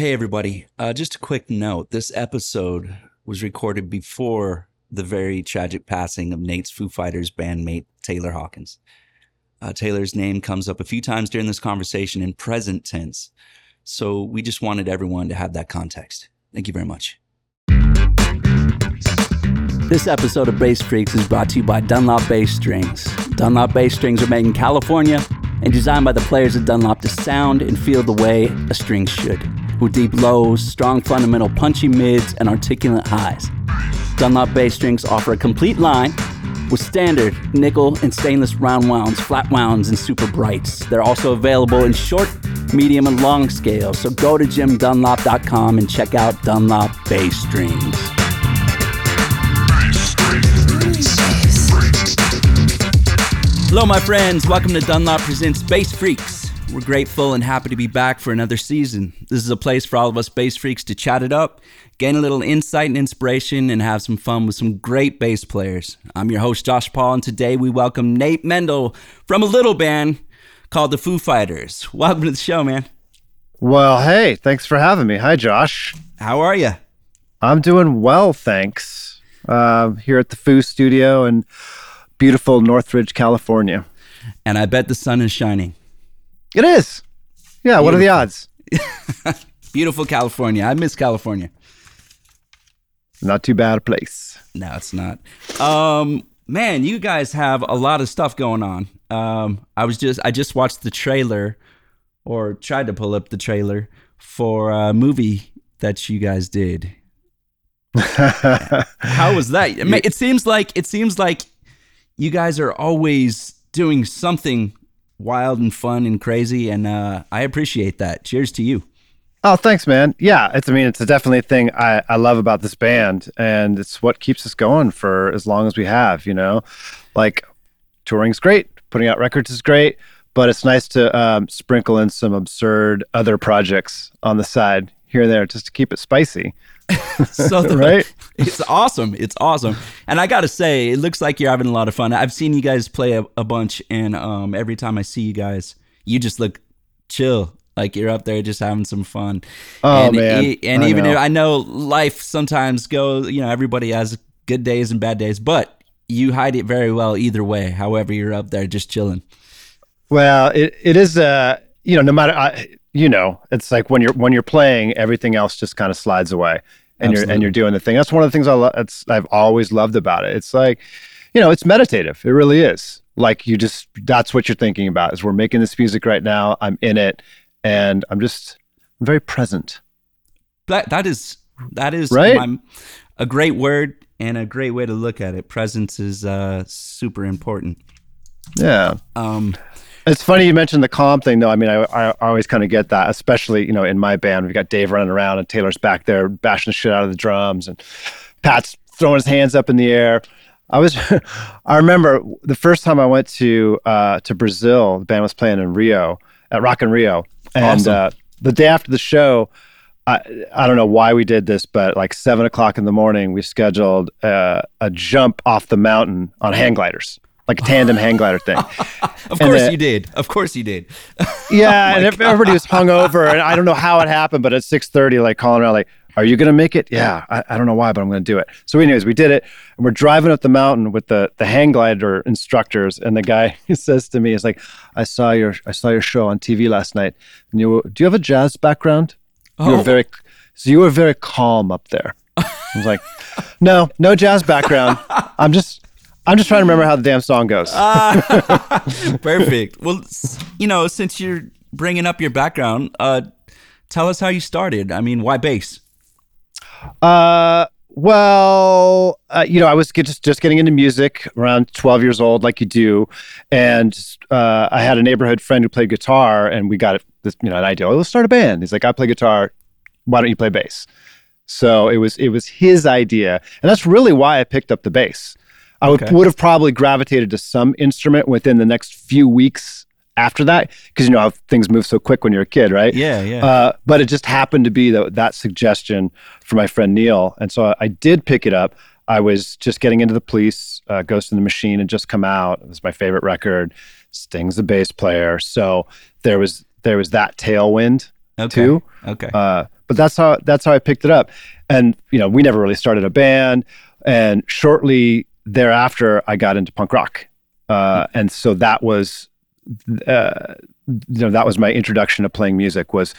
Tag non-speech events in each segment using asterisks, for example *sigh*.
Hey, everybody. Uh, just a quick note this episode was recorded before the very tragic passing of Nate's Foo Fighters bandmate, Taylor Hawkins. Uh, Taylor's name comes up a few times during this conversation in present tense. So we just wanted everyone to have that context. Thank you very much. This episode of Bass Freaks is brought to you by Dunlop Bass Strings. Dunlop Bass Strings are made in California and designed by the players at Dunlop to sound and feel the way a string should, with deep lows, strong fundamental punchy mids, and articulate highs. Dunlop Bass Strings offer a complete line with standard nickel and stainless round wounds, flat wounds, and super brights. They're also available in short, medium, and long scales. So go to jimdunlop.com and check out Dunlop Bass Strings. Hello, my friends. Welcome to Dunlop Presents Bass Freaks. We're grateful and happy to be back for another season. This is a place for all of us bass freaks to chat it up, gain a little insight and inspiration, and have some fun with some great bass players. I'm your host, Josh Paul, and today we welcome Nate Mendel from a little band called the Foo Fighters. Welcome to the show, man. Well, hey, thanks for having me. Hi, Josh. How are you? I'm doing well, thanks. Uh, here at the Foo Studio in beautiful Northridge, California. And I bet the sun is shining. It is. Yeah, what are the odds? *laughs* Beautiful California. I miss California. Not too bad a place. No, it's not. Um, man, you guys have a lot of stuff going on. Um, I was just I just watched the trailer, or tried to pull up the trailer for a movie that you guys did. *laughs* How was that? It seems like it seems like you guys are always doing something wild and fun and crazy, and uh, I appreciate that. Cheers to you. Oh, thanks, man. Yeah, it's I mean, it's definitely a thing I, I love about this band, and it's what keeps us going for as long as we have. You know, like touring's great, putting out records is great, but it's nice to um, sprinkle in some absurd other projects on the side here and there just to keep it spicy. *laughs* so *laughs* the, right? It's *laughs* awesome. It's awesome. And I got to say, it looks like you're having a lot of fun. I've seen you guys play a, a bunch, and um, every time I see you guys, you just look chill. Like you're up there just having some fun. Oh and, man! and I even know. if I know life sometimes goes, you know, everybody has good days and bad days, but you hide it very well either way. However, you're up there just chilling. Well, it, it is uh you know no matter I, you know it's like when you're when you're playing everything else just kind of slides away and you're and you're doing the thing. That's one of the things I lo- it's I've always loved about it. It's like you know it's meditative. It really is. Like you just that's what you're thinking about is we're making this music right now. I'm in it and I'm just I'm very present. That that is that is Right? my- a great word and a great way to look at it. Presence is uh, super important. Yeah. Um, It's funny you mentioned the calm thing, though. I mean, I, I always kind of get that, especially you know in my band. We've got Dave running around and Taylor's back there bashing the shit out of the drums, and Pat's throwing his hands up in the air. I was, *laughs* I remember the first time I went to uh, to Brazil. The band was playing in Rio at Rock in Rio, and Awesome. uh, the day after the show, I I don't know why we did this, but like seven o'clock in the morning, we scheduled uh, a jump off the mountain on hang gliders, like a tandem hang glider thing. *laughs* of And course the- you did. Of course you did. *laughs* Yeah, oh and ev- everybody was *laughs* hungover, and I don't know how it happened, but at six thirty, like calling around, like, "Are you gonna make it?" Yeah, I, I don't know why, but I'm gonna do it. So, anyways, we did it, and we're driving up the mountain with the the hang glider instructors, and the guy says to me, "It's like I saw your I saw your show on TV last night, and you were, do you have a jazz background? You Oh. were very so you were very calm up there." I was like, "No, no jazz background. I'm just." I'm just trying to remember how the damn song goes. *laughs* Perfect. Well, you know, since you're bringing up your background, uh, tell us how you started. I mean, why bass? Uh, well, uh, you know, I was just just getting into music around 12 years old, like you do, and uh, I had a neighborhood friend who played guitar, and we got this, you know, an idea. Oh, let's start a band. He's like, I play guitar. Why don't you play bass? So it was it was his idea, and that's really why I picked up the bass. I would Okay. would have probably gravitated to some instrument within the next few weeks after that, because you know how things move so quick when you're a kid, right? Yeah, yeah. Uh, but it just happened to be that that suggestion from my friend Neil, and so I, I did pick it up. I was just getting into the police. Uh, Ghost in the Machine had just come out. It was my favorite record. Sting's the bass player, so there was there was that tailwind okay. too. Okay. Uh, but that's how that's how I picked it up. And you know, we never really started a band. And shortly thereafter, I got into punk rock, uh, and so that was, uh, you know, that was my introduction to playing music. Was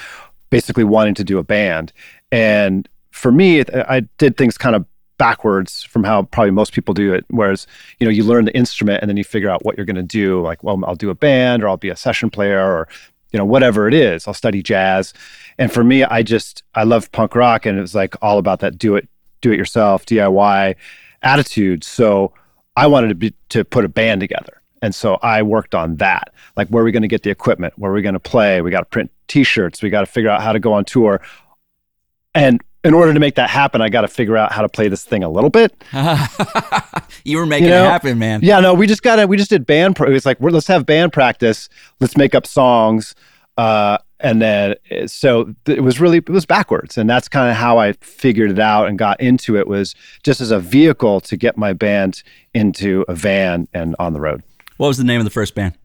basically wanting to do a band, and for me, I did things kind of backwards from how probably most people do it. Whereas, you know, you learn the instrument and then you figure out what you're going to do. Like, well, I'll do a band or I'll be a session player or, you know, whatever it is. I'll study jazz. And for me, I just, I love punk rock and it was like all about that do it, do it yourself, DIY attitude. So I wanted to be, to put a band together. And so I worked on that. Like, where are we going to get the equipment? Where are we going to play? We got to print t shirts. We got to figure out how to go on tour. And in order to make that happen, I got to figure out how to play this thing a little bit. *laughs* you were making you know? it happen, man. Yeah, no, we just got to, we just did band. Pro- it was like, we're, let's have band practice. Let's make up songs. Uh, and then, eh, so it was really, it was backwards. And that's kind of how I figured it out and got into it was just as a vehicle to get my band into a van and on the road. What was the name of the first band?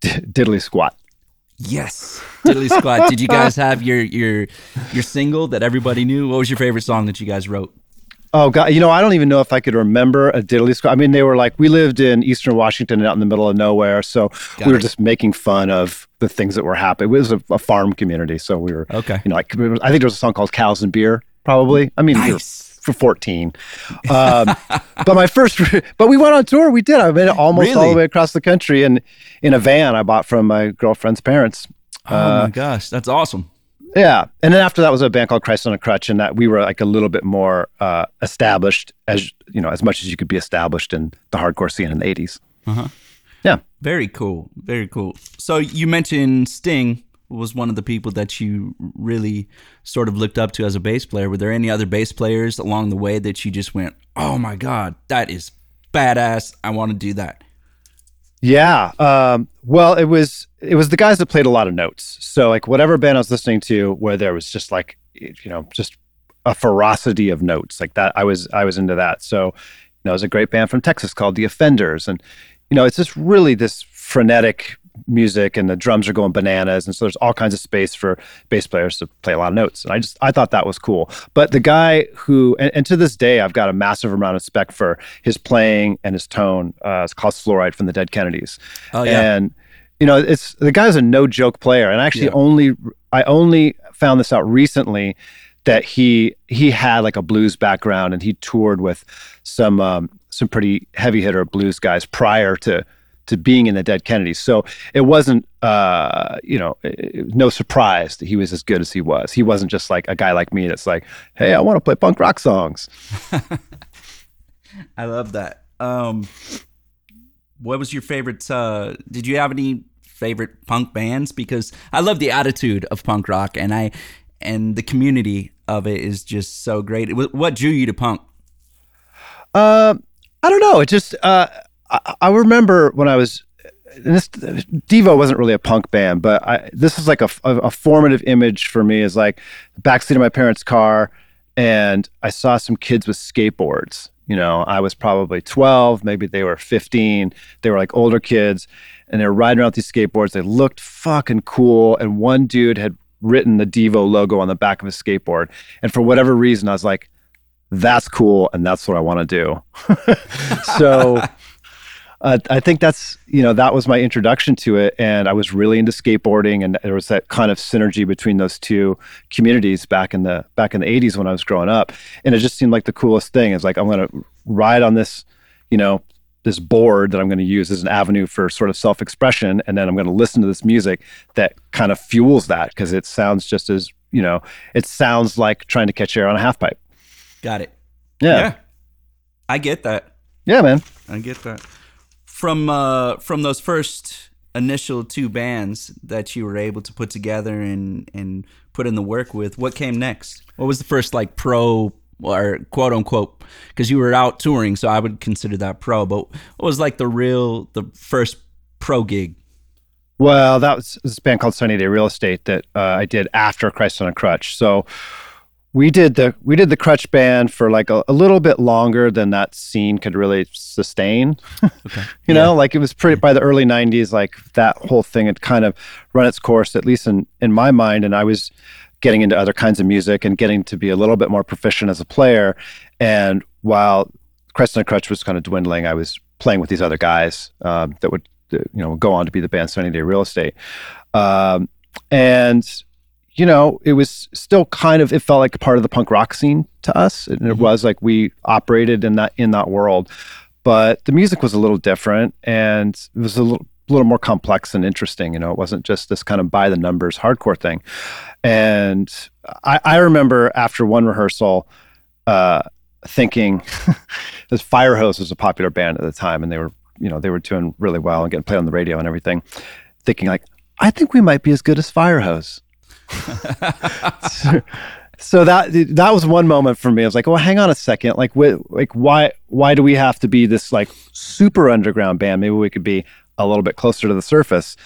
D- Diddly Squat. Yes, Diddly Squat. Did you guys have your your your single that everybody knew? What was your favorite song that you guys wrote? Oh God, you know I don't even know if I could remember a Diddly Squat. I mean, they were like we lived in Eastern Washington, out in the middle of nowhere, so Got we were just making fun of the things that were happening. It was a, a farm community, so we were okay. You know, like I think there was a song called "Cows and Beer." Probably. I mean, nice for 14. Um, but my first, but we went on tour. We did. I made it almost really? all the way across the country in in a van I bought from my girlfriend's parents. Oh uh, my gosh, that's awesome. Yeah, and then after that was a band called Christ on a Crutch, and that we were like a little bit more uh, established as you know as much as you could be established in the hardcore scene in the 80s. Uh-huh. Yeah, very cool, very cool. So you mentioned Sting was one of the people that you really sort of looked up to as a bass player. Were there any other bass players along the way that you just went, "Oh my god, that is badass! I want to do that." Yeah. Um, well, it was it was the guys that played a lot of notes. So like whatever band I was listening to, where there was just like you know just a ferocity of notes like that. I was I was into that. So you know, it was a great band from Texas called The Offenders, and you know, it's just really this frenetic music and the drums are going bananas. And so there's all kinds of space for bass players to play a lot of notes. And i just i thought that was cool. But the guy who and, and to this day i've got a massive amount of respect for his playing and his tone uh it's Klaus Flouride from the dead kennedys. Oh yeah. And you know it's the guy's a no joke player. And I actually yeah. only i only found this out recently that he he had like a blues background and he toured with some um, some pretty heavy hitter blues guys prior to to being in the Dead Kennedys. So it wasn't, uh, you know, no surprise that he was as good as he was. He wasn't just like a guy like me that's like, hey, I want to play punk rock songs. *laughs* I love that. Um, what was your favorite? Uh, did you have any favorite punk bands? Because I love the attitude of punk rock, and I and the community of it is just so great. What drew you to punk? Uh, I don't know. It just uh, I, I remember when I was this Devo wasn't really a punk band, but I, this is like a, a, a, formative image for me. Is like backseat of my parents' car, and I saw some kids with skateboards. You know, I was probably 12, maybe they were 15. They were like older kids, and they were riding around these skateboards. They looked fucking cool, and one dude had written the Devo logo on the back of his skateboard. And for whatever reason, I was like, "That's cool, and that's what I want to do." *laughs* so *laughs* uh, I think that's you know that was my introduction to it, and I was really into skateboarding, and there was that kind of synergy between those two communities back in the back in the '80s when I was growing up, and it just seemed like the coolest thing. Is like I'm going to ride on this, you know, this board that I'm going to use as an avenue for sort of self-expression, and then I'm going to listen to this music that kind of fuels that because it sounds just as you know, it sounds like trying to catch air on a half pipe. Got it. Yeah. yeah. I get that. Yeah, man. I get that from uh, from those first initial two bands that you were able to put together and and put in the work with, what came next? What was the first like pro or quote unquote? Because you were out touring, so I would consider that pro. But what was like the real the first pro gig? Well, that was this band called Sunny Day Real Estate that uh, I did after Christ on a Crutch. So we did the we did the crutch band for like a, a little bit longer than that scene could really sustain. *laughs* Okay. *laughs* you know, like it was pretty by the early '90s. Like that whole thing had kind of run its course, at least in in my mind. And I was getting into other kinds of music and getting to be a little bit more proficient as a player. And while Christ on a Crutch was kind of dwindling, I was playing with these other guys um, that would you know go on to be the band Sunny Day Real Estate. Um, and you know, it was still kind of it felt like part of the punk rock scene to us, and it Mm-hmm. was like we operated in that in that world. But the music was a little different, and it was a little little more complex and interesting. You know, it wasn't just this kind of by the numbers hardcore thing. And I, I remember after one rehearsal, uh, thinking, *laughs* this Fire Hose was a popular band at the time, and they were you know they were doing really well and getting played on the radio and everything. Thinking like, I think we might be as good as Fire Hose. So, *laughs* so that that was one moment for me. I was like, "Well, hang on a second. Like, wh- like why why do we have to be this like super underground band? Maybe we could be a little bit closer to the surface."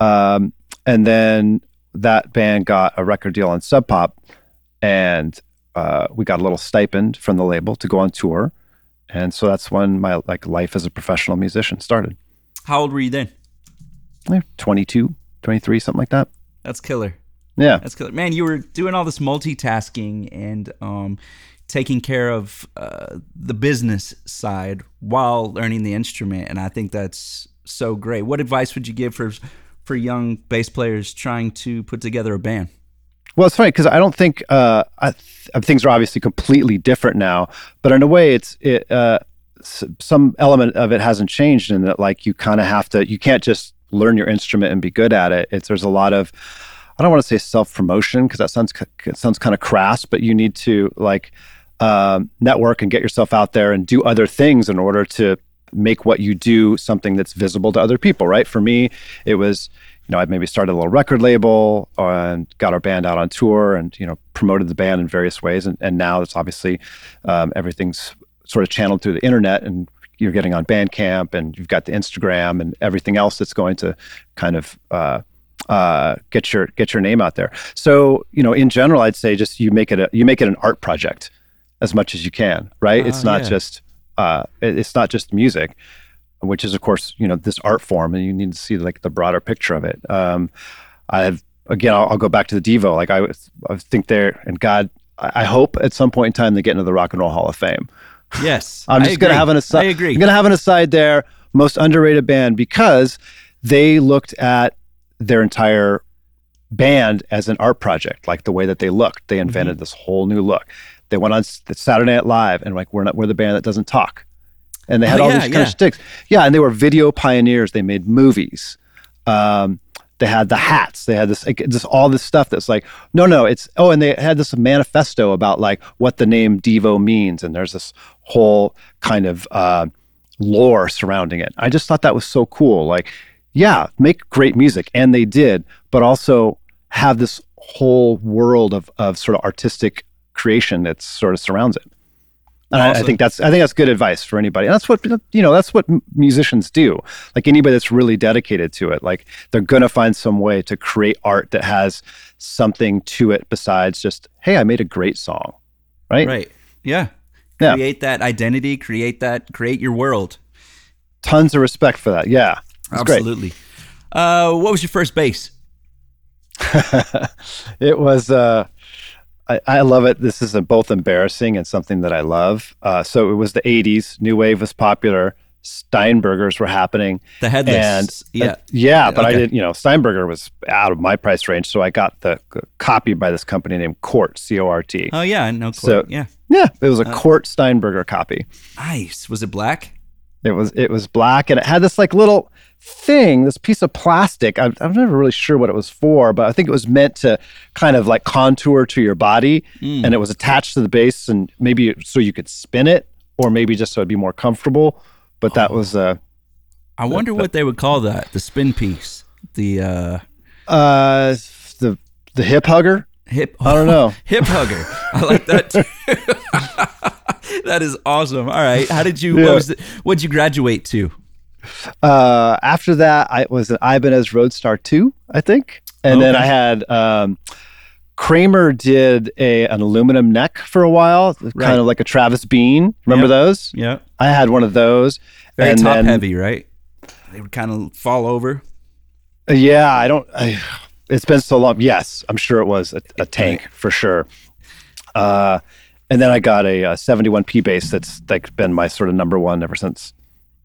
Um, and then that band got a record deal on Sub Pop, and uh, we got a little stipend from the label to go on tour. And so that's when my like life as a professional musician started. How old were you then? Like 22, 23, something like that. That's killer. Yeah. That's killer. Man, you were doing all this multitasking and um, taking care of uh, the business side while learning the instrument, and I think that's so great. What advice would you give for for young bass players trying to put together a band? Well, it's funny because I don't think uh, I th- things are obviously completely different now, but in a way, it's it, uh, s- some element of it hasn't changed in that like you kind of have to you can't just learn your instrument and be good at it. It's there's a lot of I don't want to say self promotion because that sounds sounds kind of crass, but you need to like um, network and get yourself out there and do other things in order to make what you do something that's visible to other people. Right? For me, it was you know, I maybe started a little record label and got our band out on tour and, you know, promoted the band in various ways. And, and now it's obviously um, everything's sort of channeled through the internet and you're getting on Bandcamp and you've got the Instagram and everything else that's going to kind of uh, uh, get your get your name out there. So, you know, in general, I'd say just you make it a you make it an art project as much as you can, right? it's Ah, not yeah. just uh, it's not just music which is of course you know this art form and you need to see like the broader picture of it um i've again i'll, I'll go back to the devo like i, was- I think there and god I, I hope at some point in time they get into the rock and roll hall of fame Yes, *laughs* i'm just gonna have an aside I agree. i'm gonna have an aside there most underrated band because they looked at their entire band as an art project like the way that they looked. They invented this whole new look. They went on saturday night live and like we're not we're the band that doesn't talk. And they had Oh, all yeah, these kind yeah. of sticks. Yeah and they were video pioneers. They made movies. Um, they had the hats. They had this like, just all this stuff that's like no no it's oh and they had this manifesto about like what the name devo means. And there's this whole kind of uh, lore surrounding it. I just thought that was so cool. Like yeah make great music and they did but also have this whole world of, of sort of artistic creation that sort of surrounds it and I, I think that's I think that's good advice for anybody. And that's what you know. That's what musicians do. Like anybody that's really dedicated to it, like they're gonna find some way to create art that has something to it besides just hey, I made a great song, right? Right. Yeah. Yeah. Create that identity. Create that. Create your world. Tons of respect for that. Yeah. Absolutely. Uh, what was your first bass? *laughs* it was uh I, I love it. This is uh both embarrassing and something that I love. Uh, so it was the '80s. New wave was popular. Steinbergers were happening. The headless. And yeah. uh, yeah, but I didn't. You know, Steinberger was out of my price range, so I got the c- copy by this company named Cort C O R T. oh yeah. No. So- yeah. Yeah, it was a Uh, Cort Steinberger copy. Nice. Was it black? It was it was black and it had this like little thing, this piece of plastic. I'm, I'm never really sure what it was for, but I think it was meant to kind of like contour to your body, Mm. and it was attached to the base, and maybe so you could spin it, or maybe just so it'd be more comfortable. But that was uh, I wonder what they would call that. The spin piece. The uh, uh, the the hip hugger. hip. I don't know. *laughs* hip hugger. I like that. Too. *laughs* that is awesome. All right. How did you? Yeah. What was the, What'd you graduate to? Uh, after that, I was an Ibanez Roadstar 2, I think. And then I had um, Kramer did a an aluminum neck for a while, Right. kind of like a Travis Bean. Remember Yep. those? Yeah. I had one of those. Very and top then, heavy, right? They would kind of fall over. Yeah, I don't. I, it's been so long. Yes, I'm sure it was a, a tank for sure. Uh, and then I got a, a 71p bass that's like been my sort of number one ever since.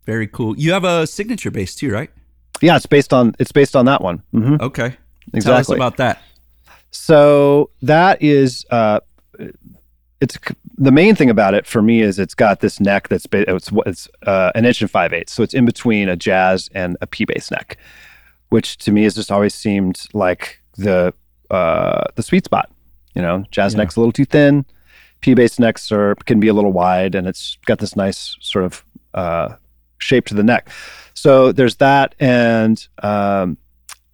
Very cool. You have a signature bass too, right? Yeah, it's based on it's based on that one. hmm Okay. Tell us Exactly. about that. So that is uh, it's the main thing about it for me is it's got this neck that's it's it's uh, an inch and five eighths, so it's in between a jazz and a P bass neck, which to me has just always seemed like the uh, the sweet spot. You know, jazz Yeah. neck's a little too thin, P bass necks are can be a little wide, and it's got this nice sort of uh, shape to the neck. So there's that, and um,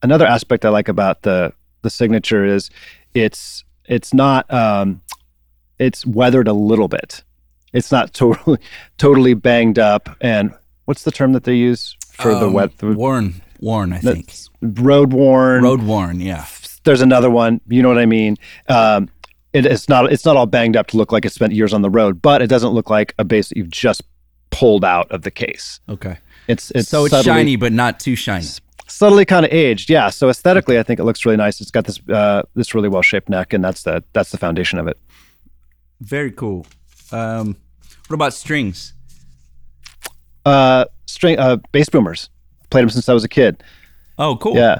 another aspect I like about the the signature is it's it's not um, it's weathered a little bit. It's not *laughs* totally totally banged up. And what's the term that they use for the Um, wet the worn, worn. I think road worn? road worn. Yeah. There's another one. You know what I mean? Um, it, it's not it's not all banged up to look like it spent years on the road, but it doesn't look like a base that you've just pulled out of the case. Okay. It's it's so it's subtly- shiny, but not too shiny. subtly kind of aged. Yeah. So aesthetically, I think it looks really nice. It's got this uh, this really well shaped neck, and that's the that's the foundation of it. Very cool. Um, what about strings? Uh, string uh, bass boomers. Played them since I was a kid. Oh, cool. Yeah.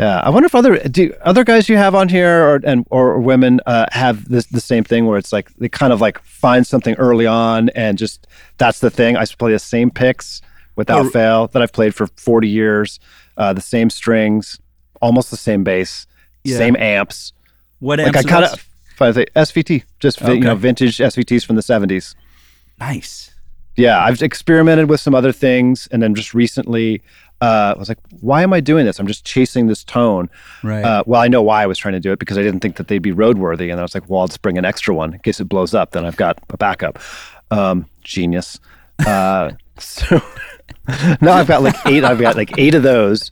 Yeah, I wonder if other do other guys you have on here or and or women uh, have this the same thing where it's like they kind of like find something early on and just that's the thing. I play the same picks without Oh. fail that I've played for forty years, uh, the same strings, almost the same bass, Yeah. same amps. What Like amps I kind of I say SVT, just vi- you know vintage SVTs from the seventies. nice. Yeah, I've experimented with some other things, and then just recently, uh, I was like, "Why am I doing this? I'm just chasing this tone." Right. Uh, well, I know why I was trying to do it because I didn't think that they'd be roadworthy, and I was like, "Well, I'll just bring an extra one in case it blows up. Then I've got a backup." Um, genius. Uh, *laughs* so *laughs* now I've got like eight. I've got like eight of those,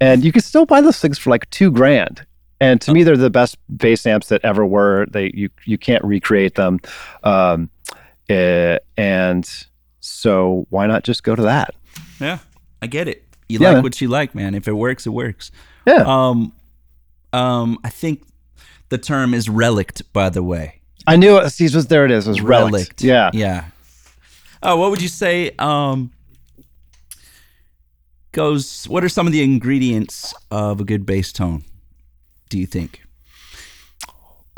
and you can still buy those things for like two grand. And to me, they're the best bass amps that ever were. They you you can't recreate them, um, eh, and so why not just go to that? yeah, I get it. You Yeah, like what you like, man. If it works, it works. Yeah. Um, um, I think the term is relict, by the way. I knew it. See, was there. It is. It was relict. Yeah. Yeah. Oh, what would you say? Um, goes. What are some of the ingredients of a good bass tone? Do you think?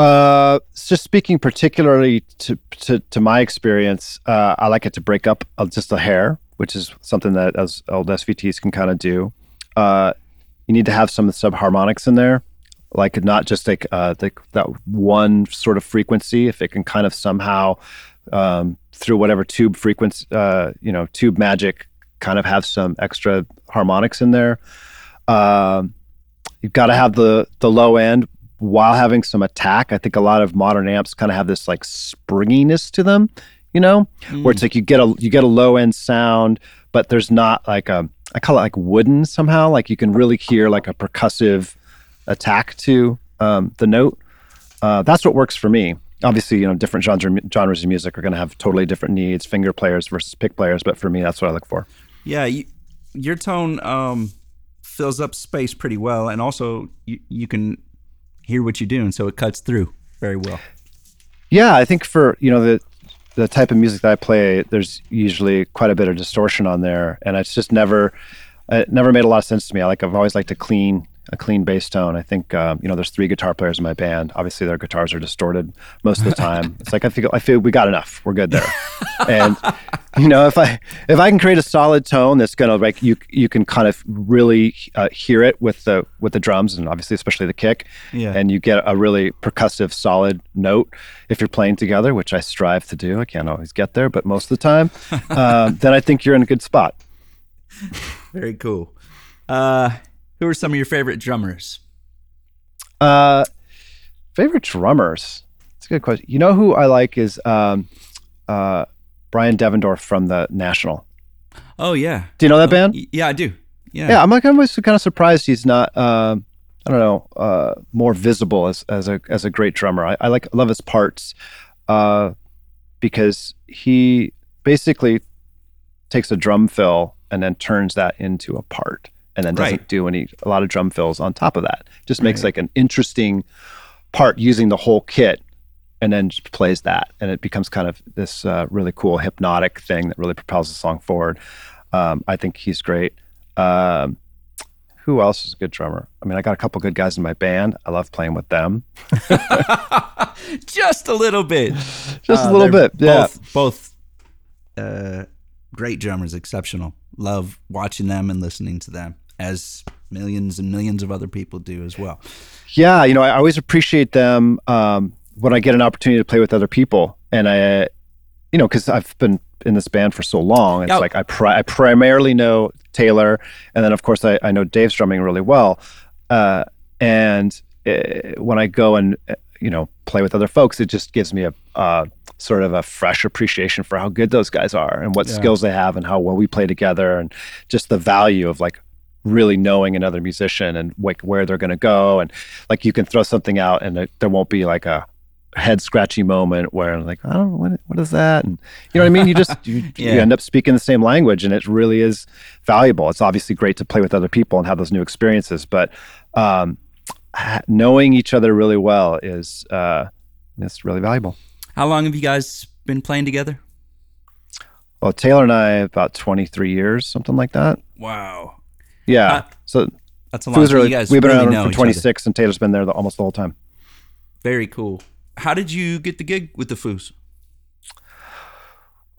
Uh, just speaking particularly to to, to my experience, uh, I like it to break up uh, just a hair, which is something that as old SVTs can kind of do. Uh, you need to have some subharmonics in there, like not just like uh, the, that one sort of frequency. If it can kind of somehow um, through whatever tube frequency, uh, you know, tube magic, kind of have some extra harmonics in there. Um, you've got to have the the low end while having some attack. I think a lot of modern amps kind of have this like springiness to them, you know, where it's like you get a you get a low end sound, but there's not like a I call it like wooden somehow. Like you can really hear like a percussive attack to um, the note. Uh, that's what works for me. Obviously, you know, different genres genres of music are going to have totally different needs. Finger players versus pick players, but for me, that's what I look for. Yeah, you, your tone um, fills up space pretty well, and also you, you can hear what you're doing, so it cuts through very well. Yeah, I think for you know the the type of music that I play, there's usually quite a bit of distortion on there, and it's just never it never made a lot of sense to me. I like I've always liked a clean a clean bass tone. I think um, you know there's three guitar players in my band. Obviously, their guitars are distorted most of the time. *laughs* it's like I feel I feel we got enough. We're good there. *laughs* and you know if I if I can create a solid tone that's gonna like you you can kind of really uh, hear it with the with the drums and obviously especially the kick Yeah. and you get a really percussive solid note if you're playing together which i strive to do i can't always get there but most of the time *laughs* um, then i think you're in a good spot Very cool. Uh, who are some of your favorite drummers? uh, favorite drummers? It's a good question. You know who i like is um, uh, Bryan Devendorf from the national. Oh yeah, do you know that band? Y- yeah, I do. Yeah, yeah i'm like i'm always kind of surprised he's not um, i don't know uh, more visible as, as a as a great drummer. I, I like love his parts uh, because he basically takes a drum fill and then turns that into a part and then doesn't Right. do any a lot of drum fills on top of that. Just makes Right. like an interesting part using the whole kit and then just plays that and it becomes kind of this uh, really cool hypnotic thing that really propels the song forward um, i think he's great um, who else is a good drummer i mean i got a couple good guys in my band i love playing with them *laughs* Just a little bit. just Uh, a little bit yeah Both, both uh, great drummers, exceptional. Love watching them and listening to them, as millions and millions of other people do as well. yeah you know i always appreciate them um, when i get an opportunity to play with other people and i you know because i've been in this band for so long it's Yeah. like I, pri- I primarily know taylor and then of course i, I know dave's drumming really well uh, and uh, when i go and you know play with other folks it just gives me a uh, sort of a fresh appreciation for how good those guys are and what Yeah. skills they have and how well we play together and just the value of like really knowing another musician and like where they're going to go and like you can throw something out and it, there won't be like a head scratchy moment where I'm like I don't know what what is that and you know what I mean you just you, *laughs* Yeah. you end up speaking the same language and it really is valuable it's obviously great to play with other people and have those new experiences but um, knowing each other really well is uh, is really valuable How long have you guys been playing together? well Taylor and I about 23 years something like that Wow, yeah Uh, so that's a long time. are, You guys we've been really around know from each other. 26 and Taylor's been there the, almost the whole time Very cool. How did you get the gig with the Foos?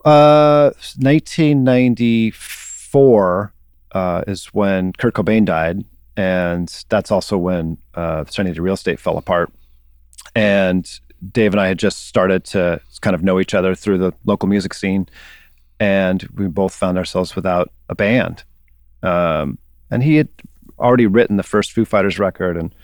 Uh, 1994 uh, is when Kurt Cobain died, and that's also when uh, Day Real Estate fell apart. And Dave and I had just started to kind of know each other through the local music scene, and we both found ourselves without a band. Um, and he had already written the first Foo Fighters record and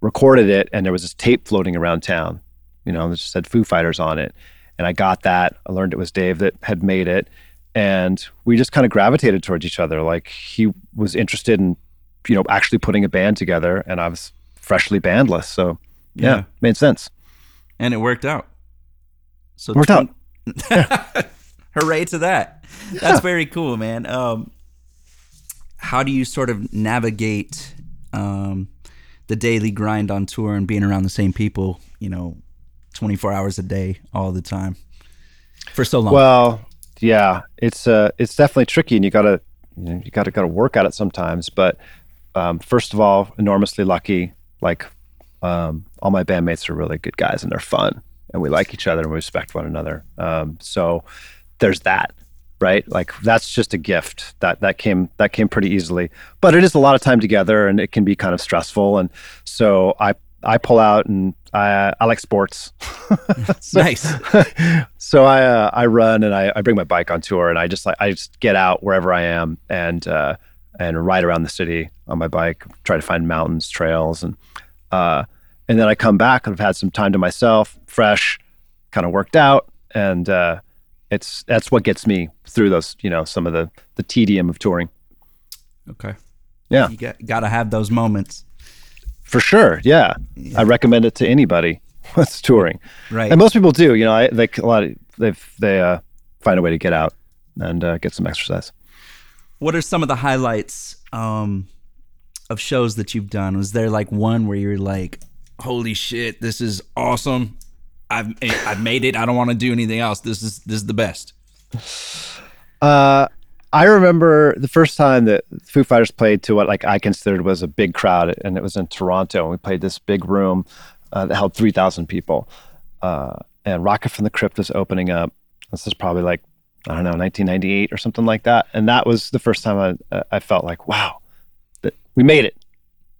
recorded it, and there was this tape floating around town, you know, that just said Foo Fighters on it and I got that. I learned it was Dave that had made it, and we just kind of gravitated towards each other. Like he was interested in, you know, actually putting a band together, and I was freshly bandless, so yeah, Yeah. made sense. And it worked out. So Worked out. *laughs* Hooray to that. That's very cool, man. Um, how do you sort of navigate um, the daily grind on tour and being around the same people, you know, 24 hours a day all the time for so long? Well, yeah, it's uh, it's definitely tricky, and you gotta, you know, you gotta gotta work at it sometimes. But um, first of all, enormously lucky. Like um, all my bandmates are really good guys, and they're fun, and we like each other and we respect one another. Um, so there's that, right? Like that's just a gift that that came that came pretty easily. But it is a lot of time together, and it can be kind of stressful. And so I I pull out, and I I like sports. *laughs* So- nice. *laughs* so I uh, I run and I, I bring my bike on tour and I just like I just get out wherever I am and uh, and ride around the city on my bike, try to find mountains, trails, and uh, and then I come back and I've had some time to myself, fresh, kind of worked out, and uh, it's that's what gets me through those you know some of the the tedium of touring Okay. Yeah. You got, got to have those moments. for sure. Yeah, I recommend it to anybody *laughs* that's touring. Right. And most people do. You know, I like a lot of they they uh, find a way to get out and uh, get some exercise. what are some of the highlights um, of shows that you've done? Was there like one where you're like, "Holy shit, this is awesome! I've I've made it. I don't want to do anything else. This is this is the best." Uh, I remember the first time that Foo Fighters played to what like I considered was a big crowd, and it was in Toronto. And we played this big room uh, that held three thousand people, uh, and Rocket from the Crypt was opening up. This is probably like I don't know, 1998 or something like that. And that was the first time I I felt like, wow, we made it.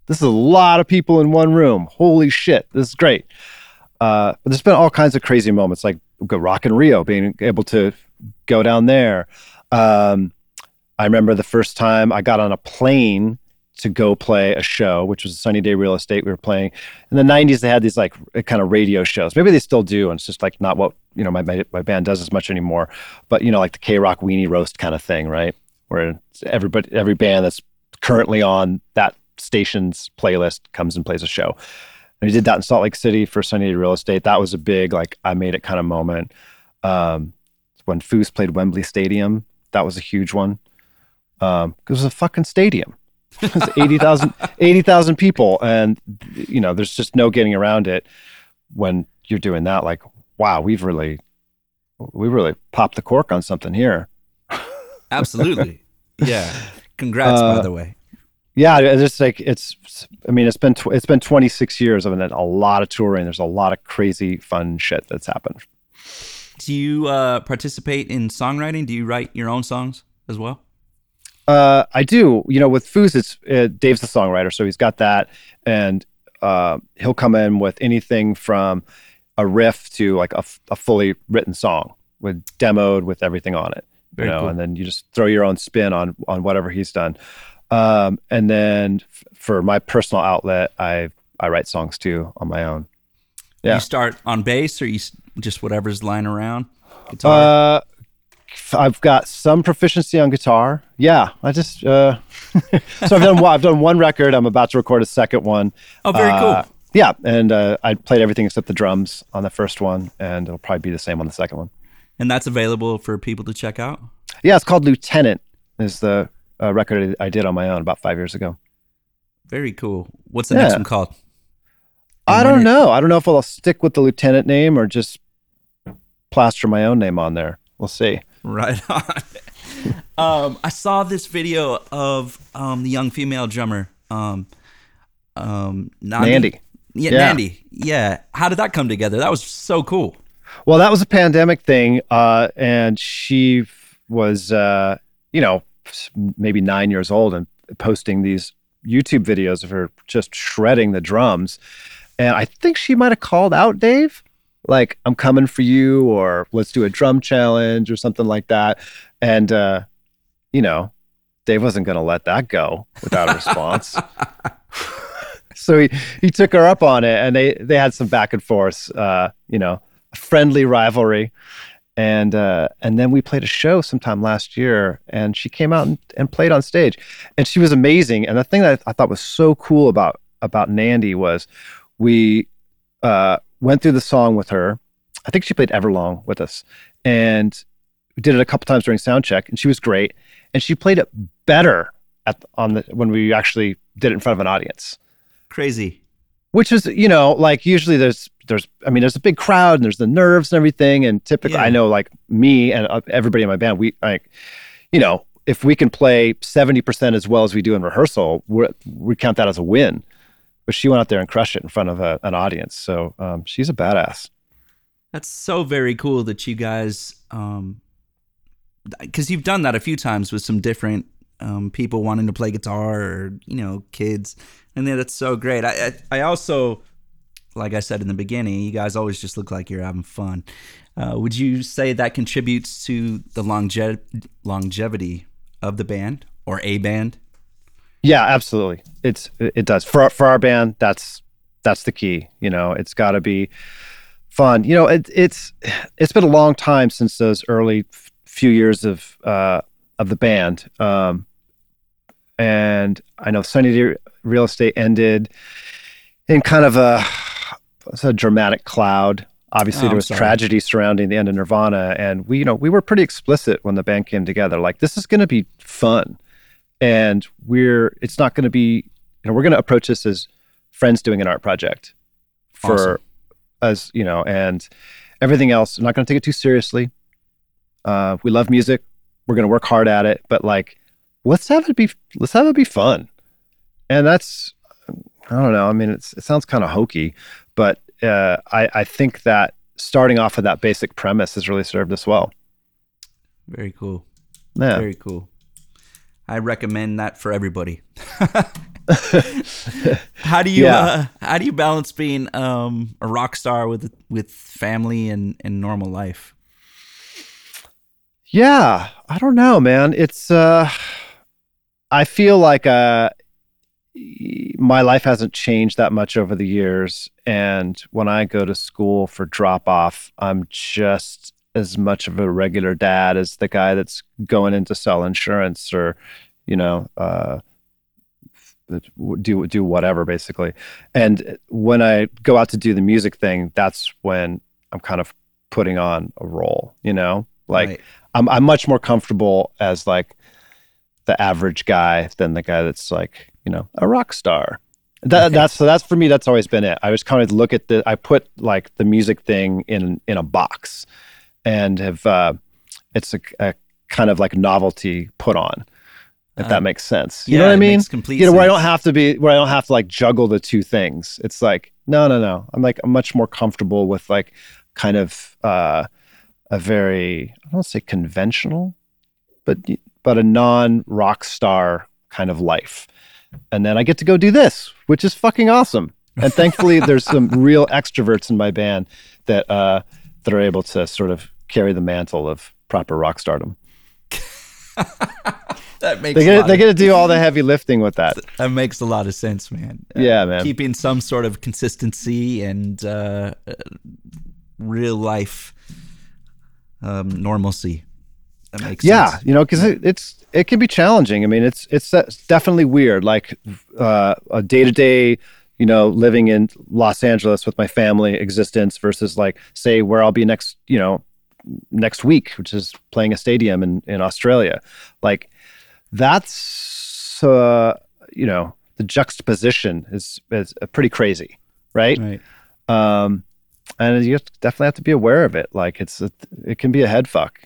This is a lot of people in one room. Holy shit, this is great. Uh, but there's been all kinds of crazy moments, like Rock in Rio, being able to go down there. Um, I remember the first time I got on a plane to go play a show, which was Sunny Day Real Estate. We were playing in the '90s. They had these like kind of radio shows. Maybe they still do, and it's just like not what you know my my, my band does as much anymore. But you know, like the KROQ Weenie Roast kind of thing, right? Where everybody, every band that's currently on that station's playlist comes and plays a show. And we did that in Salt Lake City for Sunny Day Real Estate. That was a big like I made it kind of moment. Um, when Foos played Wembley Stadium, that was a huge one. Um, it was a fucking stadium. *laughs* It's 80,000 80,000 people and you know there's just no getting around it when you're doing that like wow we've really we really popped the cork on something here Absolutely. yeah. *laughs* Congrats, by Uh, the way. yeah it's like it's i mean it's been tw- it's been 26 years of it a lot of touring there's a lot of crazy fun shit that's happened Do you uh, participate in songwriting? Do you write your own songs as well? uh i do you know with Foos, it's uh, dave's the songwriter so he's got that and uh he'll come in with anything from a riff to like a, f- a fully written song with demoed with everything on it Very you know cool. and then you just throw your own spin on on whatever he's done um and then f- for my personal outlet i i write songs too on my own Yeah. You start on bass or you s- just whatever's lying around? Guitar? Uh, f- I've got some proficiency on guitar. Yeah, I just uh, *laughs* so I've done one- I've done one record. I'm about to record a second one. oh, very Uh, cool. Yeah, and uh, I played everything except the drums on the first one, and it'll probably be the same on the second one. And that's available for people to check out? Yeah, it's called Lieutenant. Is the uh, record I did on my own about five years ago. Very cool. What's the next one called? I And don't it- know. I don't know if I'll stick with the Lieutenant name or just plaster my own name on there. We'll see. Right *laughs* on. um, I saw this video of um, the young female drummer, um, um, Nandi. Nandy. Yeah, Yeah. Nandi. Yeah. How did that come together? That was so cool. Well, that was a pandemic thing, uh, and she was, uh, you know, maybe nine years old and posting these YouTube videos of her just shredding the drums. And I think she might have called out Dave, like "I'm coming for you" or "Let's do a drum challenge" or something like that. And uh, you know, Dave wasn't going to let that go without a response. *laughs* *laughs* so he he took her up on it, and they they had some back and forth. Uh, you know, friendly rivalry. And uh, and then we played a show sometime last year, and she came out and, and played on stage, and she was amazing. And the thing that I thought was so cool about about Nandi was we uh, went through the song with her. I think she played Everlong with us, and we did it a couple times during sound check, and she was great. And she played it better at on the when we actually did it in front of an audience Crazy. which is you know like usually there's there's i mean there's a big crowd and there's the nerves and everything. And typically Yeah. i know like me and uh, everybody in my band we like you know if we can play 70% as well as we do in rehearsal we we count that as a win. But she went out there and crushed it in front of a, an audience. So um, she's a badass. That's so very cool that you guys, um, because you've done that a few times with some different um, people wanting to play guitar or you know kids, and that's so great. I, I I also, like I said in the beginning, you guys always just look like you're having fun. Uh, would you say that contributes to the longe- longevity of the band or a band? Yeah, absolutely. It's it does for for our band. That's that's the key. You know, it's got to be fun. You know, it, it's it's been a long time since those early f- few years of uh, of the band. Um, and I know Sunny Day Real Estate ended in kind of a, it's a dramatic cloud. Obviously, Oh, there was sorry. tragedy surrounding the end of Nirvana, and we, you know, we were pretty explicit when the band came together. Like, this is going to be fun and we're it's not going to be you know we're going to approach this as friends doing an art project for Awesome. us you know and everything else i'm not going to take it too seriously uh, we love music we're going to work hard at it but like let's have it be let's have it be fun and that's i don't know i mean it's, it sounds kind of hokey but uh, I, I think that starting off with that basic premise has really served us well Very cool. yeah Very cool. I recommend that for everybody. *laughs* how do you Yeah. uh, how do you balance being um, a rock star with with family and, and normal life? Yeah, I don't know, man. It's uh I feel like uh my life hasn't changed that much over the years and when I go to school for drop off, I'm just as much of a regular dad as the guy that's going in to sell insurance or you know, uh do do whatever basically. And when I go out to do the music thing, that's when I'm kind of putting on a role, you know? Like Right. I'm I'm much more comfortable as like the average guy than the guy that's like you know a rock star. That, that's so that's for me. That's always been it. I was kind of look at the. I put like the music thing in in a box, and have uh, it's a, a kind of like novelty put on. If that Um, makes sense, you yeah, know what I mean? complete you know where I don't have to be where I don't have to like juggle the two things. It's like no, no, no. I'm like I'm much more comfortable with like kind of uh, a very I don't say conventional, but but a non rock star kind of life. And then I get to go do this, which is fucking awesome. And thankfully, *laughs* there's some real extroverts in my band that uh, that are able to sort of carry the mantle of proper rock stardom. *laughs* That makes They get they get to do all the *laughs* heavy lifting with that. that makes a lot of sense, man. Uh, Yeah, man. Keeping some sort of consistency and uh, real life um, normalcy. That makes yeah sense. you know because it, it's it can be challenging. I mean it's it's definitely weird like uh, a day-to-day you know living in los angeles with my family existence versus like say where i'll be next you know next week which is playing a stadium in in australia. Like that's uh you know the juxtaposition is is uh, pretty crazy right? Right. um and you definitely have to be aware of it. Like it's a, it can be a head fuck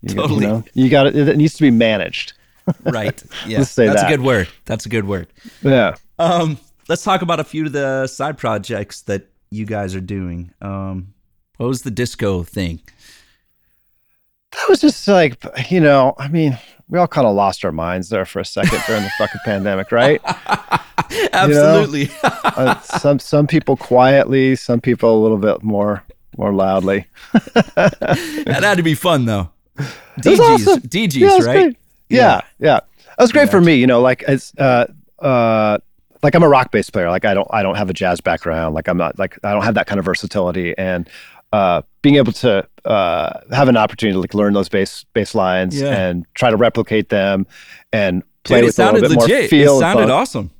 *laughs* you, Totally. you know you got it it needs to be managed *laughs* Right. *laughs* Yeah. Let's say That's that. a good word. That's a good word. yeah Um, let's talk about a few of the side projects that you guys are doing. Um, what was the disco thing? that was just like you know i mean we all kind of lost our minds there for a second during the fucking pandemic right Absolutely. uh, some some people quietly some people a little bit more more loudly that had to be fun though. Dee Gees, awesome. Dee Gees, Yeah, right? great. Yeah, yeah. That was great for me. You know, like it's uh uh like I'm a rock bass player. Like I don't I don't have a jazz background. Like I'm not like I don't have that kind of versatility and uh being able to uh have an opportunity to like learn those bass bass lines Yeah. and try to replicate them and play Dude, it with a little sounded bit more feel. It sounded awesome.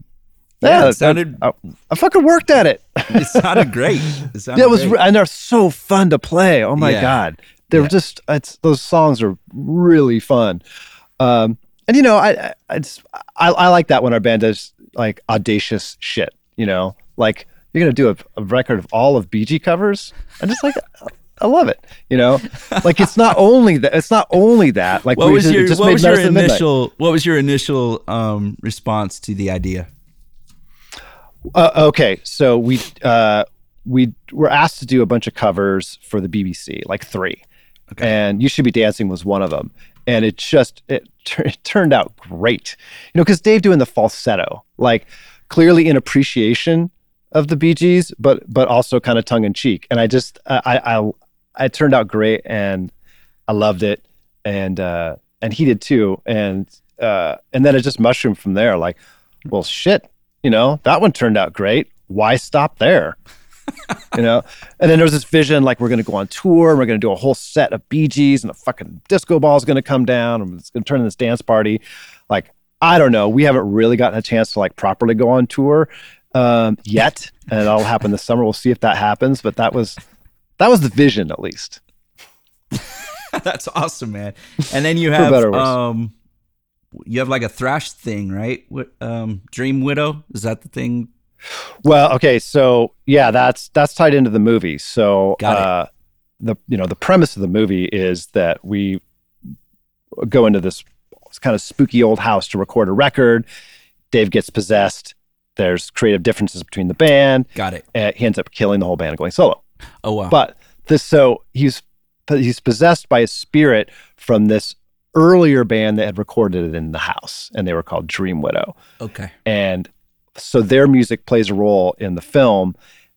Yeah, Yeah, it sounded. I, I fucking worked at it. It sounded great. It sounded *laughs* yeah, it was, great. and they're so fun to play. Oh my Yeah. god, they're Yeah. just it's those songs are really fun. Um, and you know, I I, it's, I I like that when our band does like audacious shit. You know, like you're gonna do a, a record of all of Bee Gee covers. I just like. I love it. You know, like it's not only that. It's not only that. Like What was just, your just What was your initial What was your initial um, response to the idea? Uh, okay, so we uh, we were asked to do a bunch of covers for the BBC, like three, Okay. and "You Should Be Dancing" was one of them, and it just it, it turned out great, you know, because Dave doing the falsetto, like clearly in appreciation of the Bee Gees, but but also kind of tongue in cheek, and I just I I, I turned out great, and I loved it, and uh, and he did too, and uh, and then it just mushroomed from there, like, well, shit, you know, that one turned out great. Why stop there? *laughs* you know, and then there was this vision like we're going to go on tour, and we're going to do a whole set of Bee Gees, and a fucking disco ball is going to come down, and it's going to turn into this dance party. Like, I don't know. We haven't really gotten a chance to like properly go on tour um, yet, and that'll happen this summer. We'll see if that happens, but that was that was the vision at least. *laughs* That's awesome, man. And then you have better um, you have like a thrash thing, right? What um, Dream Widow is that the thing? Well, okay, so yeah, that's that's tied into the movie. So uh, the you know the premise of the movie is that we go into this kind of spooky old house to record a record. Dave gets possessed. There's creative differences between the band. Got it. He ends up killing the whole band and going solo. Oh wow. But this, so he's he's possessed by a spirit from this earlier band that had recorded it in the house, and they were called Dream Widow okay. and so their music plays a role in the film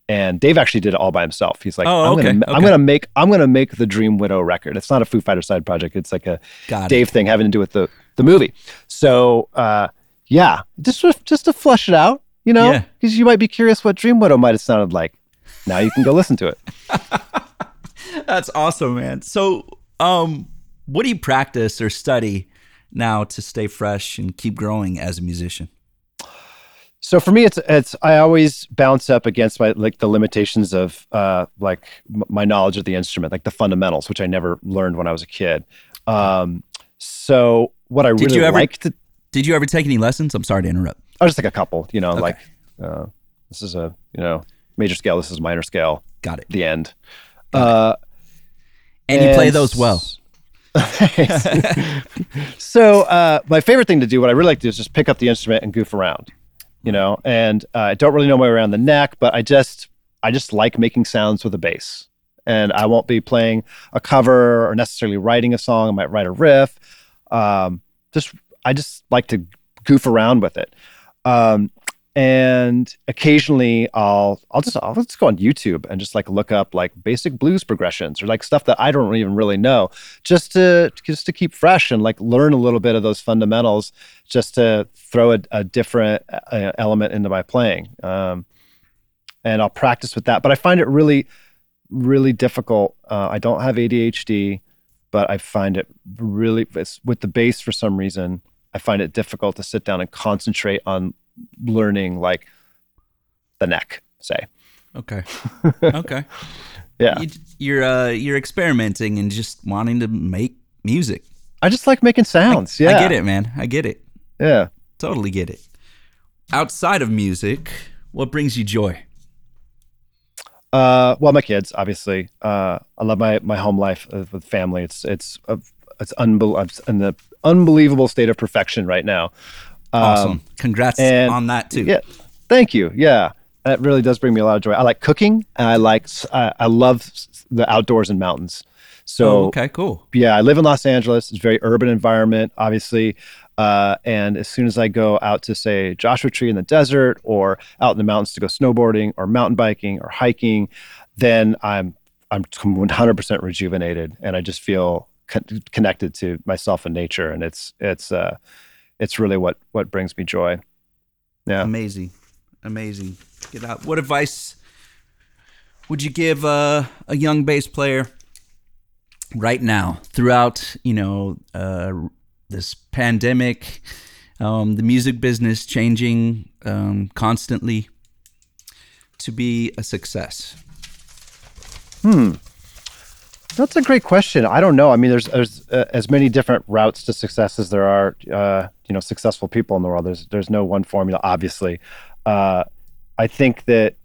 and Dave actually did it all by himself. He's like, Oh, I'm okay, gonna I'm gonna make I'm gonna make the Dream Widow record. It's not a Foo Fighter side project. It's like a Got Dave thing having to do with the the movie. So uh, yeah, just to, just to flush it out, you know, Yeah. because you might be curious what Dream Widow might have sounded like. Now you can go listen to it. it. *laughs* That's awesome, man. So, um, what do you practice or study now to stay fresh and keep growing as a musician? So for me, it's it's I always bounce up against my like the limitations of uh like m- my knowledge of the instrument, like the fundamentals, which I never learned when I was a kid. Um, so what I Did really you ever- like to Did you ever take any lessons? I'm sorry to interrupt. I just like a couple, you know, like uh, this is a you know major scale, this is minor scale. Got it. The end. Uh, And you play those well. *laughs* so uh, my favorite thing to do, what I really like to do, is just pick up the instrument and goof around, you know. And uh, I don't really know my way around the neck, but I just I just like making sounds with a bass. And I won't be playing a cover or necessarily writing a song. I might write a riff. Um, just I just like to goof around with it. Um, and occasionally I'll I'll just I'll just go on YouTube and just like look up like basic blues progressions or like stuff that I don't even really know just to just to keep fresh and like learn a little bit of those fundamentals just to throw a, a different uh, element into my playing. Um, and I'll practice with that but I find it really really difficult. Uh, I don't have ADHD but I find it really with the bass for some reason I find it difficult to sit down and concentrate on learning like the neck, say. Okay. *laughs* Okay. Yeah. You, you're uh, you're experimenting and just wanting to make music. I just like making sounds. I, yeah. I get it, man. I get it. Yeah. Totally get it. Outside of music, what brings you joy? Uh, well, my kids, obviously. Uh, I love my my home life with family. It's it's uh, it's unbel- in the unbelievable state of perfection right now. Awesome. Um, Congrats and- on that too. Yeah. Thank you. Yeah. That really does bring me a lot of joy. I like cooking and I like, I love the outdoors and mountains. So, Oh, okay, cool. yeah, I live in Los Angeles. It's a very urban environment, obviously. Uh, and as soon as I go out to, say, Joshua Tree in the desert or out in the mountains to go snowboarding or mountain biking or hiking, then I'm I'm 100% rejuvenated and I just feel con- connected to myself and nature. And it's it's uh, it's really what what brings me joy. Yeah. Amazing. Amazing. Get out. What advice would you give uh, a young bass player right now throughout, you know, uh, this pandemic, um, the music business changing um, constantly to be a success? That's a great question. I don't know. I mean, there's there's uh, as many different routes to success as there are, uh, you know, successful people in the world. There's there's no one formula, obviously. Uh, I think that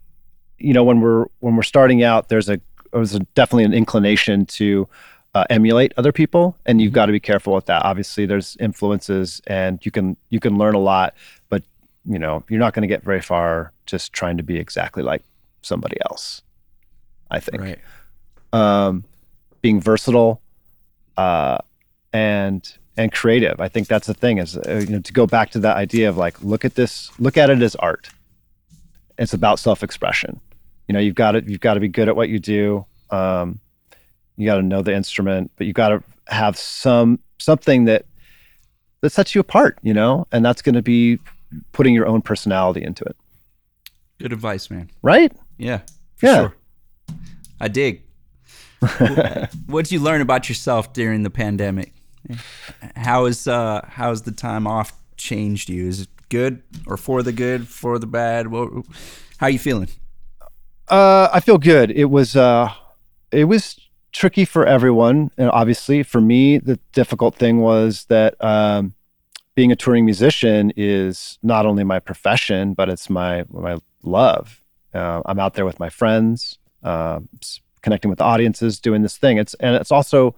you know when we're when we're starting out, there's a there's a, definitely an inclination to uh, emulate other people, and you've got to be careful with that. Obviously, there's influences, and you can you can learn a lot, but you know you're not going to get very far just trying to be exactly like somebody else. I think Right. um, being versatile uh, and and creative. I think that's the thing is uh, you know to go back to that idea of like look at this, look at it as art. It's about self-expression. You know, you've got to you've got to be good at what you do. Um, you got to know the instrument, but you got to have some something that that sets you apart. You know, and that's going to be putting your own personality into it, Good advice, man. right? Yeah. For Yeah. Sure. I dig. What did you learn about yourself during the pandemic? How is uh how has the time off changed you? Is it good or for the good, for the bad? What, how you feeling? Uh, I feel good. It was uh, it was tricky for everyone, and obviously for me, the difficult thing was that um, being a touring musician is not only my profession, but it's my my love. Uh, I'm out there with my friends, s- connecting with audiences, doing this thing. It's and it's also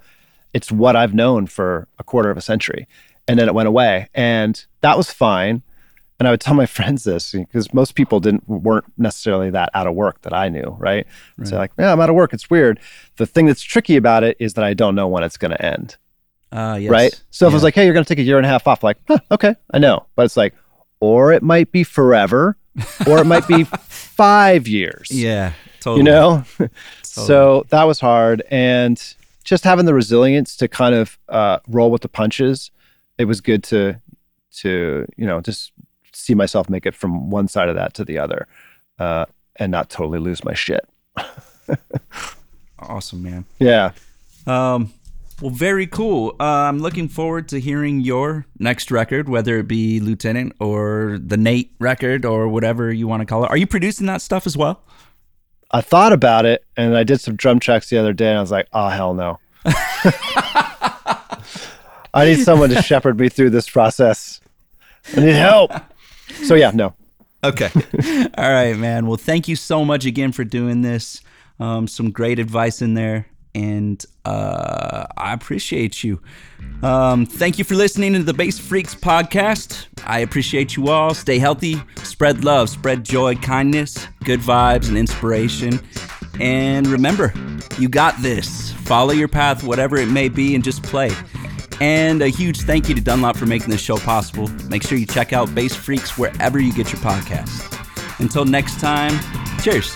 it's what I've known for a quarter of a century, and then it went away, and that was fine. And I would tell my *laughs* friends this because most people didn't weren't necessarily that out of work that I knew, right? So like, yeah, I'm out of work. It's weird. The thing that's tricky about it is that I don't know when it's going to end, Uh yes. right? So if I was like, hey, you're going to take a year and a half off, like, huh, okay, I know, but it's like, or it might be forever, or it might be *laughs* five years. Yeah. Totally. you know. So that was hard, and just having the resilience to kind of uh, roll with the punches. It was good to to you know just see myself make it from one side of that to the other, uh, and not totally lose my shit. *laughs* Awesome, man. Yeah. Um, well, very cool. Uh, I'm looking forward to hearing your next record, whether it be Lieutenant or the Nate record or whatever you want to call it. Are you producing that stuff as well? I thought about it and I did some drum tracks the other day and I was like, oh, hell no. *laughs* I need someone to shepherd me through this process. I need help. So yeah, no. Okay. *laughs* All right, man. Well, thank you so much again for doing this. Um, some great advice in there, and uh, I appreciate you. Um, thank you for listening to the Bass Freaks podcast. I appreciate you all. Stay healthy, spread love, spread joy, kindness, good vibes, and inspiration. And remember, you got this. Follow your path, whatever it may be, and just play. And a huge thank you to Dunlop for making this show possible. Make sure you check out Bass Freaks wherever you get your podcasts. Until next time, cheers.